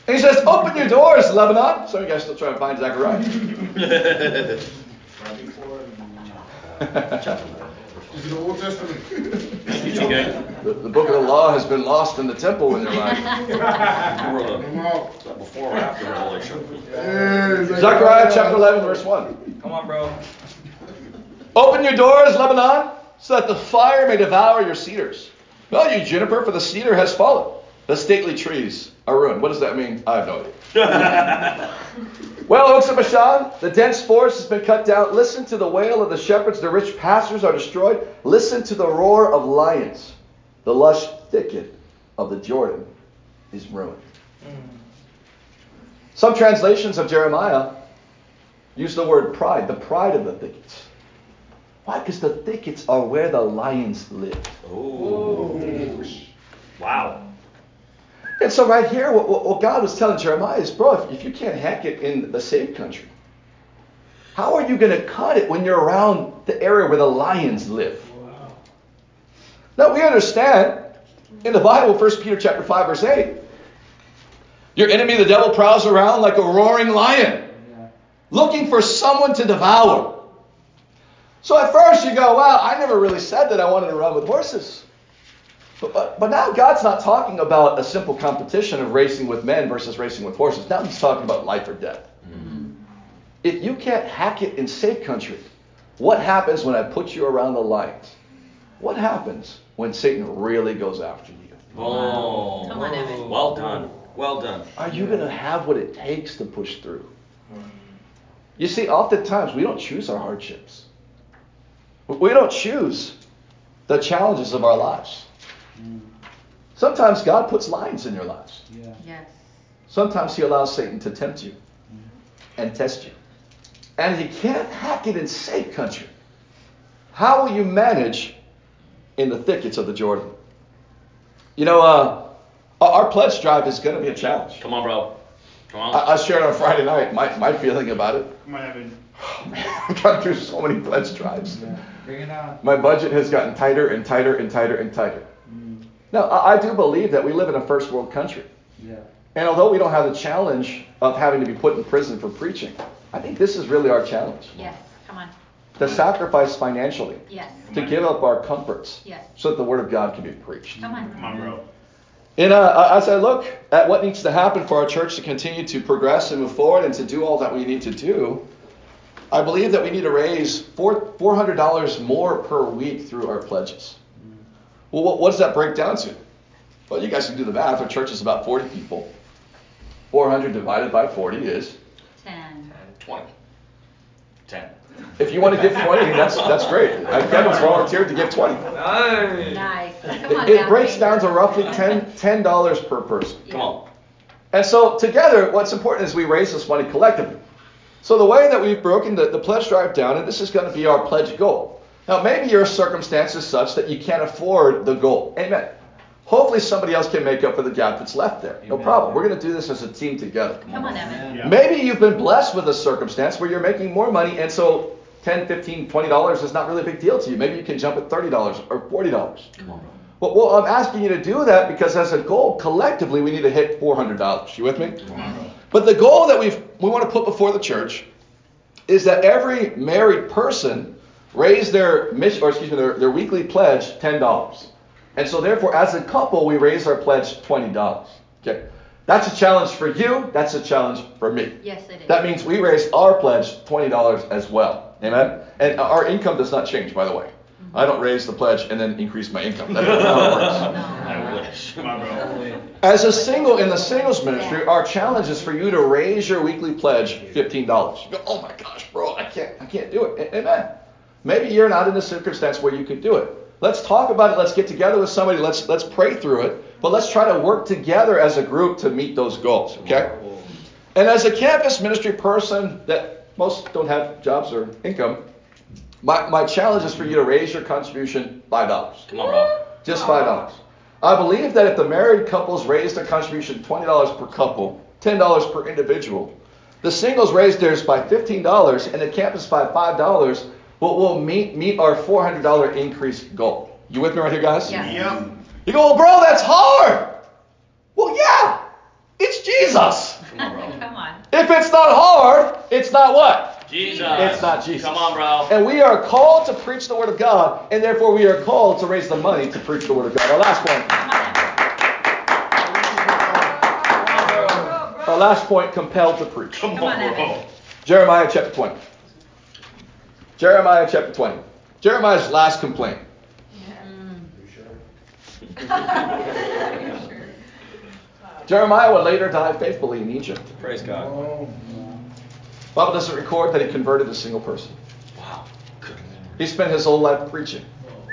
And he says, Open your doors, Lebanon. Some of you guys still trying to find Zechariah. Is it the Old Testament? The, the book of the law has been lost in the temple in your life. Bruh. Come on. Is that before or after Revelation? Zechariah chapter 11, verse 1. Come on, bro. Open your doors, Lebanon, so that the fire may devour your cedars. Well, you juniper, for the cedar has fallen. The stately trees are ruined. What does that mean? I have no idea. (laughs) Well, oaks of Bashan, the dense forest has been cut down. Listen to the wail of the shepherds. The rich pastures are destroyed. Listen to the roar of lions. The lush thicket of the Jordan is ruined. Some translations of Jeremiah use the word pride, the pride of the thickets. Why? Because the thickets are where the lions live. Oh. Wow. And so right here, what, what, God was telling Jeremiah is, bro, if, if you can't hack it in the safe country, how are you going to cut it when you're around the area where the lions live? Now we understand in the Bible, 1 Peter chapter 5, verse 8, your enemy, the devil, prowls around like a roaring lion, Yeah. looking for someone to devour. So at first you go, wow, I never really said that I wanted to run with horses. But, but, but now God's not talking about a simple competition of racing with men versus racing with horses. Now he's talking about life or death. Mm. If you can't hack it in safe country, what happens when I put you around the lions? What happens when Satan really goes after you? Oh. Come on, Evan. Well done. Well done. Are you going to have what it takes to push through? Mm. You see, oftentimes we don't choose our hardships. We don't choose the challenges of our lives. Sometimes God puts lions in your lives. Yeah. Yes. Sometimes He allows Satan to tempt you and test you. And you can't hack it in safe country. How will you manage in the thickets of the Jordan? You know, uh, our our pledge drive is going to be a challenge. Come on, bro. Come I, on. I shared on Friday night my, my feeling about it. Come on, Evan. Oh man, I've gone through so many pledge drives. Yeah. Bring it on. My budget has gotten tighter and tighter and tighter and tighter. Mm. Now, I, I do believe that we live in a first world country. Yeah. And although we don't have the challenge of having to be put in prison for preaching, I think this is really our challenge. Yes. Come on. To sacrifice financially, Yes. to give up our comforts, Yes. so that the Word of God can be preached. Come on. Come on, bro. And uh, as I look at what needs to happen for our church to continue to progress and move forward and to do all that we need to do, I believe that we need to raise four, $400 more per week through our pledges. Well, what, what does that break down to? Well, you guys can do the math. Our church is about 40 people. 400 divided by 40 is. Ten. 20. 10. If you want to give 20, that's that's great. Kevin's volunteered to give 20. Nice. Come on, It, it breaks Daphne. down to roughly 10 $10 per person. Come on. And so together, what's important is we raise this money collectively. So the way that we've broken the, the pledge drive down, and this is going to be our pledge goal. Now, maybe your circumstance is such that you can't afford the goal. Amen. Hopefully somebody else can make up for the gap that's left there. No problem. We're going to do this as a team together. Come on, Evan. Yeah. Maybe you've been blessed with a circumstance where you're making more money and so 10, 15, 20 dollars is not really a big deal to you. Maybe you can jump at 30 dollars or 40 dollars. Come on, bro. Well, well, I'm asking you to do that because as a goal, collectively, we need to hit $400. You with me? But the goal that we've, we want to put before the church is that every married person raise their mission, or excuse me, their, their weekly pledge $10. And so therefore, as a couple, we raise our pledge $20. Okay? That's a challenge for you. That's a challenge for me. Yes, it is. That means we raise our pledge $20 as well. Amen? And our income does not change, by the way. Mm-hmm. I don't raise the pledge and then increase my income. That's not how it works. (laughs) I wish. Come on, bro. As a single in the singles ministry, our challenge is for you to raise your weekly pledge $15. You go, oh my gosh, bro, I can't, I can't do it. Amen. Maybe you're not in a circumstance where you could do it. Let's talk about it. Let's get together with somebody. Let's let's pray through it. But let's try to work together as a group to meet those goals. Okay? And as a campus ministry person that most don't have jobs or income, my, my challenge is for you to raise your contribution five dollars. Come on, bro. Just five dollars. I believe that if the married couples raise their contribution twenty dollars per couple, ten dollars per individual, the singles raise theirs by fifteen dollars, and the campus by five dollars, will will meet meet our four hundred dollar increase goal. You with me right here, guys? Yeah. Yep. You go, well, bro, that's hard. Well, yeah, it's Jesus. (laughs) Come on, bro. Come on. If it's not hard, it's not what? Jesus. It's not Jesus. Come on, bro. And we are called to preach the Word of God, and therefore we are called to raise the money to preach the Word of God. Our last point. Come on, Evan. Our last point, compelled to preach. Come Come on, on, bro. Jeremiah chapter 20. Jeremiah chapter 20. Jeremiah's last complaint. Are you sure? Jeremiah would later die faithfully in Egypt. Praise God. Oh, Oh, Bible doesn't record that he converted a single person. Wow. He spent his whole life preaching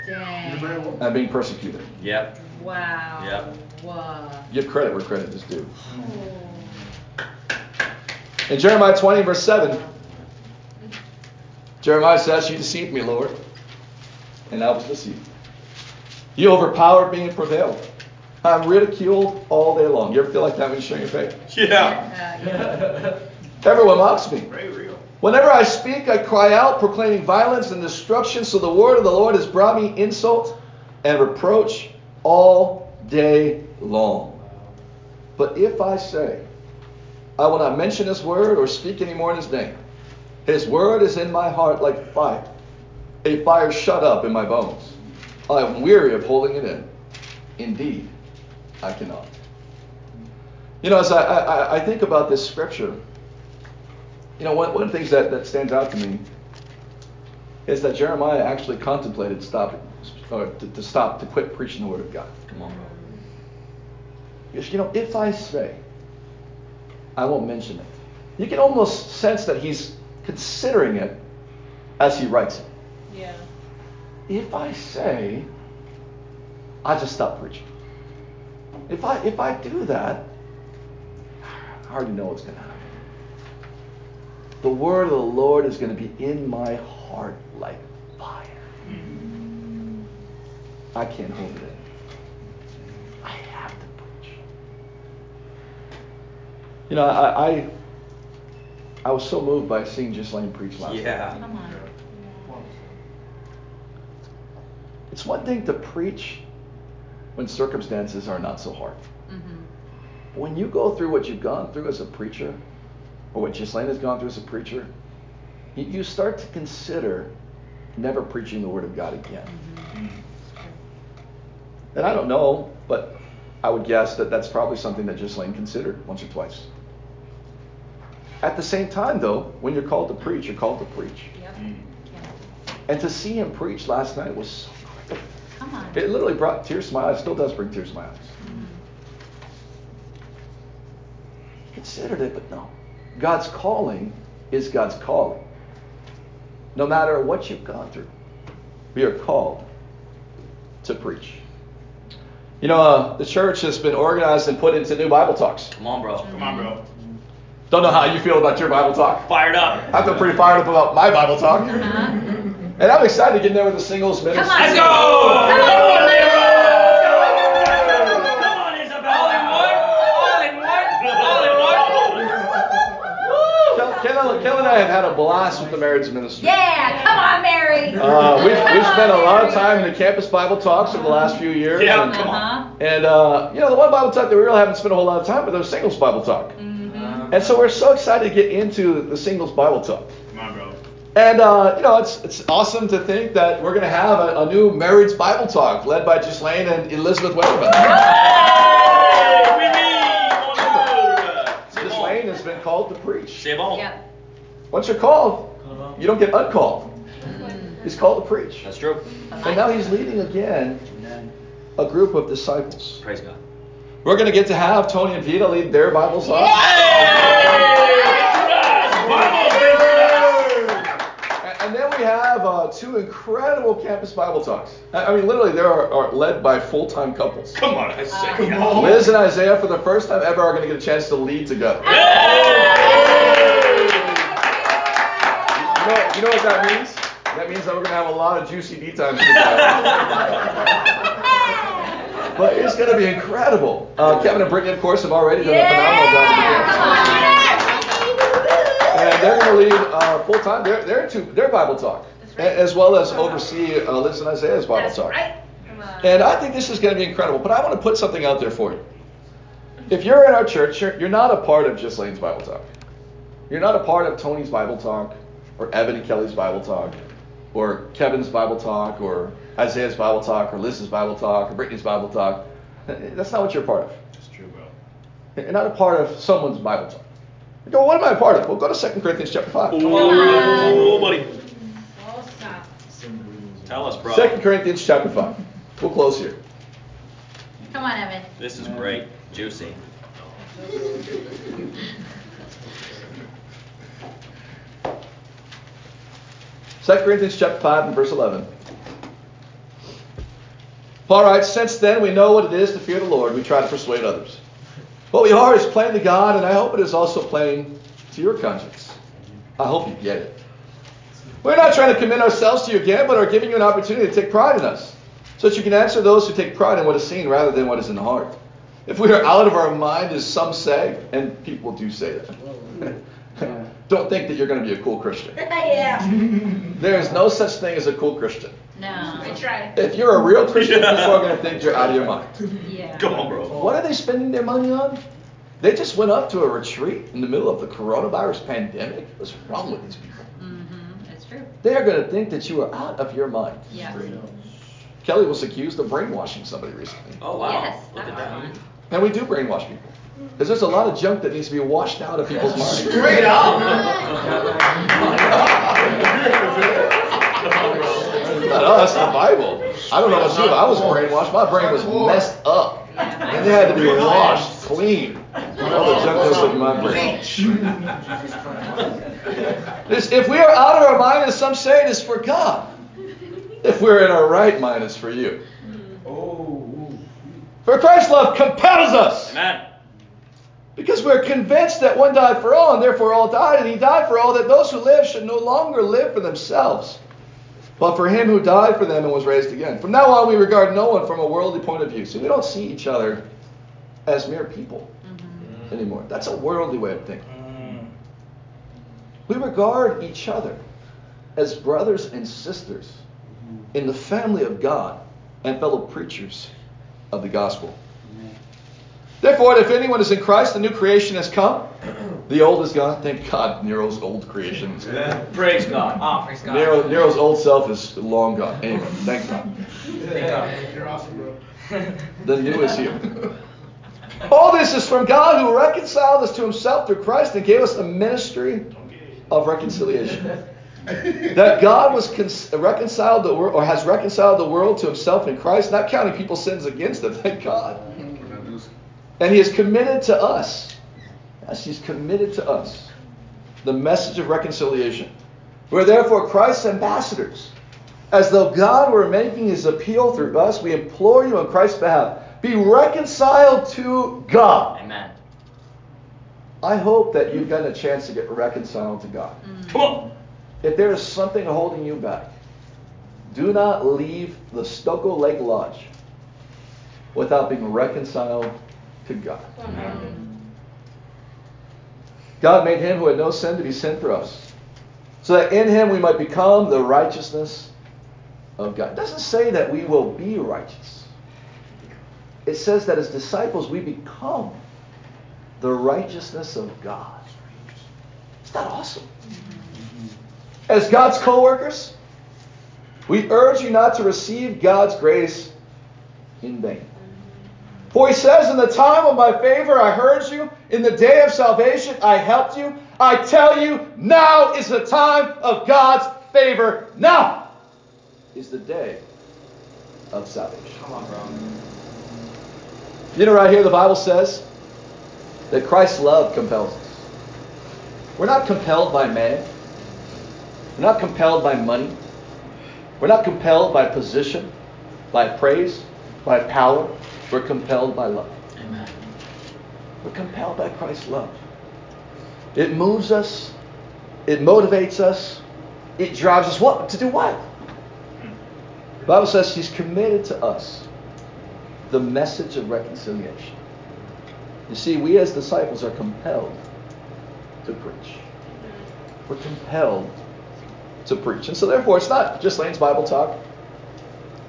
Dang. and being persecuted. Yep. Wow. Yep. Wow. Give credit where credit is due. In Jeremiah 20, verse 7, Jeremiah says, You deceived me, Lord, and I was deceived. You overpowered me and prevailed. I'm ridiculed all day long. You ever feel like that when you show your faith? Yeah. Uh, yeah. Everyone mocks me. Whenever I speak, I cry out, proclaiming violence and destruction. So the word of the Lord has brought me insult and reproach all day long. But if I say, I will not mention his word or speak any more in his name, his word is in my heart like fire, a fire shut up in my bones. I am weary of holding it in. Indeed, I cannot. You know, as I, I, I think about this scripture, you know, one, one of the things that, that stands out to me is that Jeremiah actually contemplated stopping, or to, to stop, to quit preaching the word of God. Come on, bro. Because, you know, if I say, I won't mention it, you can almost sense that he's considering it as he writes it. Yeah. If I say, I just stop preaching. If I if I do that, I already know what's going to happen. The word of the Lord is going to be in my heart like fire. I can't hold it in. I have to preach. You know, I I, I was so moved by seeing Ghislaine preach last night. Yeah. Come on. It's one thing to preach when circumstances are not so hard. Mm-hmm. When you go through what you've gone through as a preacher, or what Ghislaine has gone through as a preacher, you, you start to consider never preaching the Word of God again. And I don't know, but I would guess that that's probably something that Ghislaine considered once or twice. At the same time, though, when you're called to preach, you're called to preach. Yep. Yeah. And to see him preach last night was so great. Come on. It literally brought tears to my eyes. Still does bring tears to my eyes. Mhm. Considered it, but no. God's calling is God's calling. No matter what you've gone through, we are called to preach. You know, uh, the church has been organized and put into new Bible talks. Come on, bro. Come on, bro. Don't know how you feel about your Bible talk. Fired up. I feel pretty fired up about my Bible talk. Uh-huh. And I'm excited to get in there with the singles ministry. Come on. Let's go! Come on, I have had a blast with the marriage ministry. Yeah, come on, Mary. Uh, we've, Come we've spent a on, lot of time in the campus Bible talks over the last few years. Yeah, and, come on. Uh-huh. and uh, you know, the one Bible talk that we really haven't spent a whole lot of time with was singles Bible talk. Mhm. And so we're so excited to get into the singles Bible talk. Come on, bro. And uh, you know, it's it's awesome to think that we're going to have a, a new marriage Bible talk led by Ghislaine and Elizabeth Weatherman. Hey, oui, oui, bonjour. Ghislaine has been called to preach. C'est bon. Yep. Once you're called, you don't get uncalled. He's called to preach. That's true. And now he's leading again a group of disciples. Praise God. We're going to get to have Tony and Vita lead their Bible talk. A- And then we have uh, two incredible campus Bible talks. I I mean, literally, they are, are led by full-time couples. Come on, I say. Uh, Liz and Isaiah, for the first time ever, are going to get a chance to lead together. You know, you know what that means? That means that we're going to have a lot of juicy B times (laughs) but it's going to be incredible. Uh, Kevin and Brittany, of course, have already done a phenomenal job. with the campus. come on. And they're going to lead uh, full time their their two their Bible talk, right. as well as oversee uh, Liz and Isaiah's Bible That's talk. right. And I think this is going to be incredible. But I want to put something out there for you. If you're in our church, you're, you're not a part of Ghislaine's Bible talk. You're not a part of Tony's Bible talk, or Evan and Kelly's Bible talk, or Kevin's Bible talk, or Isaiah's Bible talk, or Liz's Bible talk, or Brittany's Bible talk. Eh, that's not what you're a part of. That's true, bro. You're not a part of someone's Bible talk. You go, what am I a part of? Well, go to 2 Corinthians chapter 5. Oh, buddy. Oh, stop. Tell us, bro. 2 Corinthians chapter 5. We'll close here. Come on, Evan. This is great. Juicy. (laughs) Second Corinthians chapter 5 and verse 11. Paul writes, Since then we know what it is to fear the Lord, we try to persuade others. What we are is plain to God, and I hope it is also plain to your conscience. I hope you get it. We're not trying to commend ourselves to you again, but are giving you an opportunity to take pride in us, so that you can answer those who take pride in what is seen rather than what is in the heart. If we are out of our mind, as some say, and people do say that, (laughs) don't think that you're going to be a cool Christian. (laughs) yeah. (laughs) There is no such thing as a cool Christian. No. I tried. If you're a real Christian, people are going to think you're out of your mind. Yeah. (laughs) Come on, bro. What are they spending their money on? They just went up to a retreat in the middle of the coronavirus pandemic. What's wrong with these people? Mm-hmm. It's true. They're going to think that you are out of your mind. Yeah. Kelly was accused of brainwashing somebody recently. Oh, wow. Yes, Look at that. And we do brainwash people. Because there's a lot of junk that needs to be washed out of people's minds. (laughs) Straight up. (laughs) Not us, the Bible. I don't know about you, but I was brainwashed. My brain was messed up. And it had to be washed clean. All the junk goes in my brain. This, if we are out of our mind, as some say, it is for God. If we're in our right mind, it's for you. Oh, for Christ's love compels us. Amen. Because we're convinced that one died for all, and therefore all died, and he died for all, that those who live should no longer live for themselves, but for him who died for them and was raised again. From now on, we regard no one from a worldly point of view. See, we don't see each other as mere people mm-hmm. anymore. That's a worldly way of thinking. Mm. We regard each other as brothers and sisters in the family of God and fellow preachers of the gospel. Therefore, if anyone is in Christ, the new creation has come. The old is gone. Thank God, Nero's old creation is gone. Praise God. Oh, praise God. Nero, Nero's old self is long gone. Anyway, thank God. Thank God. You're awesome, bro. The new is here. All this is from God who reconciled us to himself through Christ and gave us the ministry of reconciliation. that God was con- reconciled the world or has reconciled the world to himself in Christ, not counting people's sins against them. Thank God. And he has committed to us. Yes, he's committed to us the message of reconciliation. We're therefore Christ's ambassadors. As though God were making his appeal through us, we implore you on Christ's behalf. be reconciled to God. Amen. I hope that you've gotten a chance to get reconciled to God. Mm. Come on. If there is something holding you back, do not leave the Stokoe Lake Lodge without being reconciled to God. God made him who had no sin to be sin for us, so that in him we might become the righteousness of God. It doesn't say that we will be righteous. It says that as disciples we become the righteousness of God. Isn't that awesome? As God's co workers, we urge you not to receive God's grace in vain. For he says, In the time of my favor I heard you, in the day of salvation I helped you. I tell you, now is the time of God's favor. Now is the day of salvation. Come on, bro. You know, right here, the Bible says that Christ's love compels us. We're not compelled by man. We're not compelled by money. We're not compelled by position, by praise, by power. We're compelled by love. Amen. We're compelled by Christ's love. It moves us, it motivates us, it drives us what? To do what? The Bible says he's committed to us the message of reconciliation. You see, we as disciples are compelled to preach. We're compelled to preach. And so, therefore, it's not just Lane's Bible talk,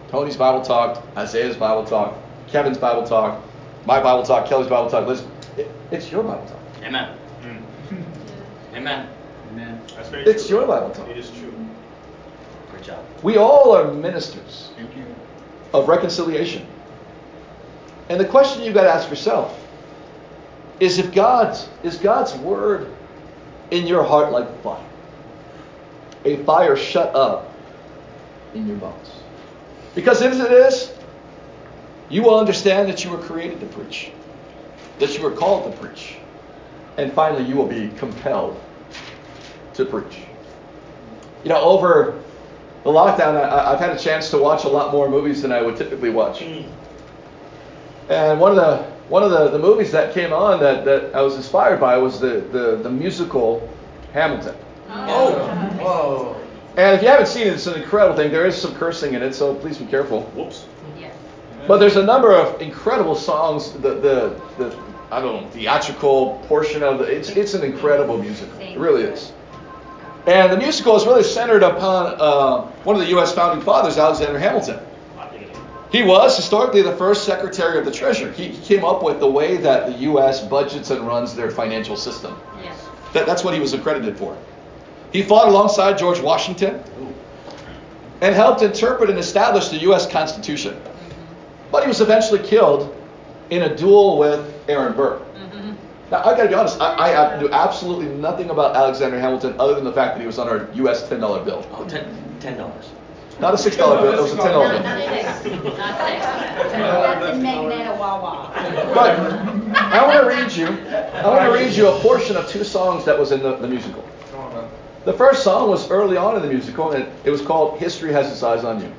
Tony's Bible talk, Isaiah's Bible talk, Kevin's Bible talk, my Bible talk, Kelly's Bible talk. Listen, it, it's your Bible talk. Amen. Mm. (laughs) Amen. Amen. That's very It's true. your Bible talk. It is true. Great job. We all are ministers Thank you. of reconciliation. And the question you've got to ask yourself is if God's is God's word in your heart like fire? A fire shut up in your bones. Because if it is, you will understand that you were created to preach, that you were called to preach, and finally you will be compelled to preach. You know, over the lockdown, I, I've had a chance to watch a lot more movies than I would typically watch. Mm. And one of the one of the, the movies that came on that, that I was inspired by was the, the, the musical Hamilton. Oh. oh whoa. And if you haven't seen it, it's an incredible thing. There is some cursing in it, so please be careful. Whoops. But there's a number of incredible songs. The the, the I don't know theatrical portion of it. It's it's an incredible musical. It really is. And the musical is really centered upon uh, one of the U.S. founding fathers, Alexander Hamilton. He was historically the first Secretary of the Treasury. He came up with the way that the U.S. budgets and runs their financial system. Yes. That, that's what he was accredited for. He fought alongside George Washington and helped interpret and establish the U.S. Constitution. But he was eventually killed in a duel with Aaron Burr. Mm-hmm. Now, I gotta be honest, I, I knew absolutely nothing about Alexander Hamilton other than the fact that he was on our U.S. $10 bill. Oh, ten, ten dollars. Not a $6 bill, it was a $10 Not bill. six. Not six. That's in Magneto Wawa. But I want to read you. I want to read you a portion of two songs that was in the, the musical. Come on, man. The first song was early on in the musical, and it, it was called "History Has Its Eyes on You."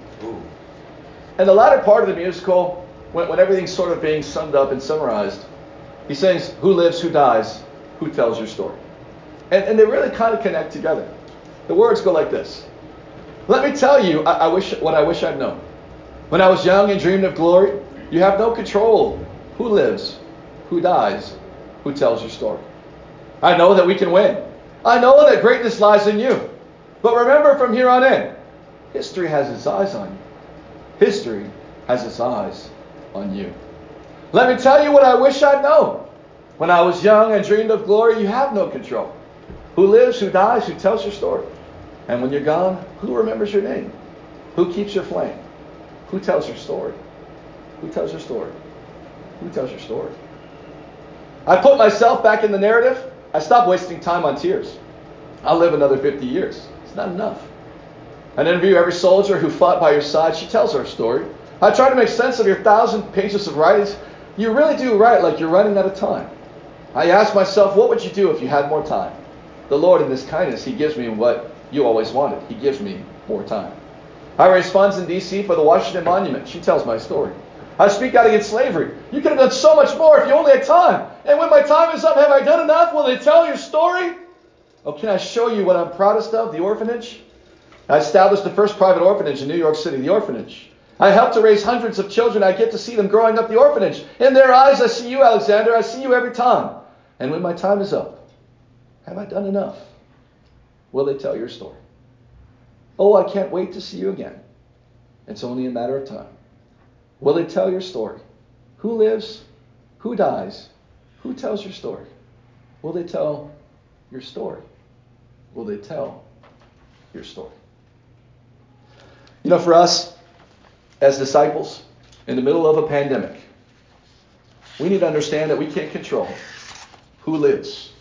And the latter part of the musical, when, when everything's sort of being summed up and summarized, he sings, "Who lives? Who dies? Who tells your story?" And, and they really kind of connect together. The words go like this: Let me tell you, I, I wish what I wish I'd known. When I was young and dreamed of glory, you have no control. Who lives? Who dies? Who tells your story? I know that we can win. I know that greatness lies in you. But remember from here on in, history has its eyes on you. History has its eyes on you. Let me tell you what I wish I'd known. When I was young and dreamed of glory, you have no control. Who lives, who dies, who tells your story? And when you're gone, who remembers your name? Who keeps your flame? Who tells your story? Who tells your story? Who tells your story? I put myself back in the narrative. I stopped wasting time on tears. I'll live another 50 years. It's not enough. I interview every soldier who fought by your side. She tells her story. I try to make sense of your thousand pages of writings. You really do write like you're running out of time. I ask myself, what would you do if you had more time? The Lord, in His kindness, He gives me what you always wanted. He gives me more time. I raise funds in D.C. for the Washington Monument. She tells my story. I speak out against slavery. You could have done so much more if you only had time. And when my time is up, have I done enough? Will they tell your story? Oh, can I show you what I'm proudest of? The orphanage. I established the first private orphanage in New York City, the orphanage. I helped to raise hundreds of children. I get to see them growing up the orphanage. In their eyes, I see you, Alexander. I see you every time. And when my time is up, have I done enough? Will they tell your story? Oh, I can't wait to see you again. It's only a matter of time. Will they tell your story? Who lives? Who dies? Who tells your story? Will they tell your story? Will they tell your story? You know, for us as disciples in the middle of a pandemic, we need to understand that we can't control who lives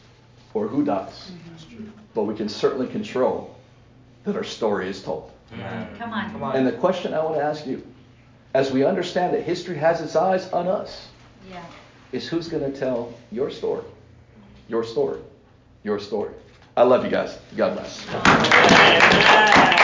or who dies. But we can certainly control that our story is told. Come on. Come on. And the question I want to ask you, as we understand that history has its eyes on us, Yeah. is who's going to tell your story? Your story. Your story. I love you guys. God bless. Amen.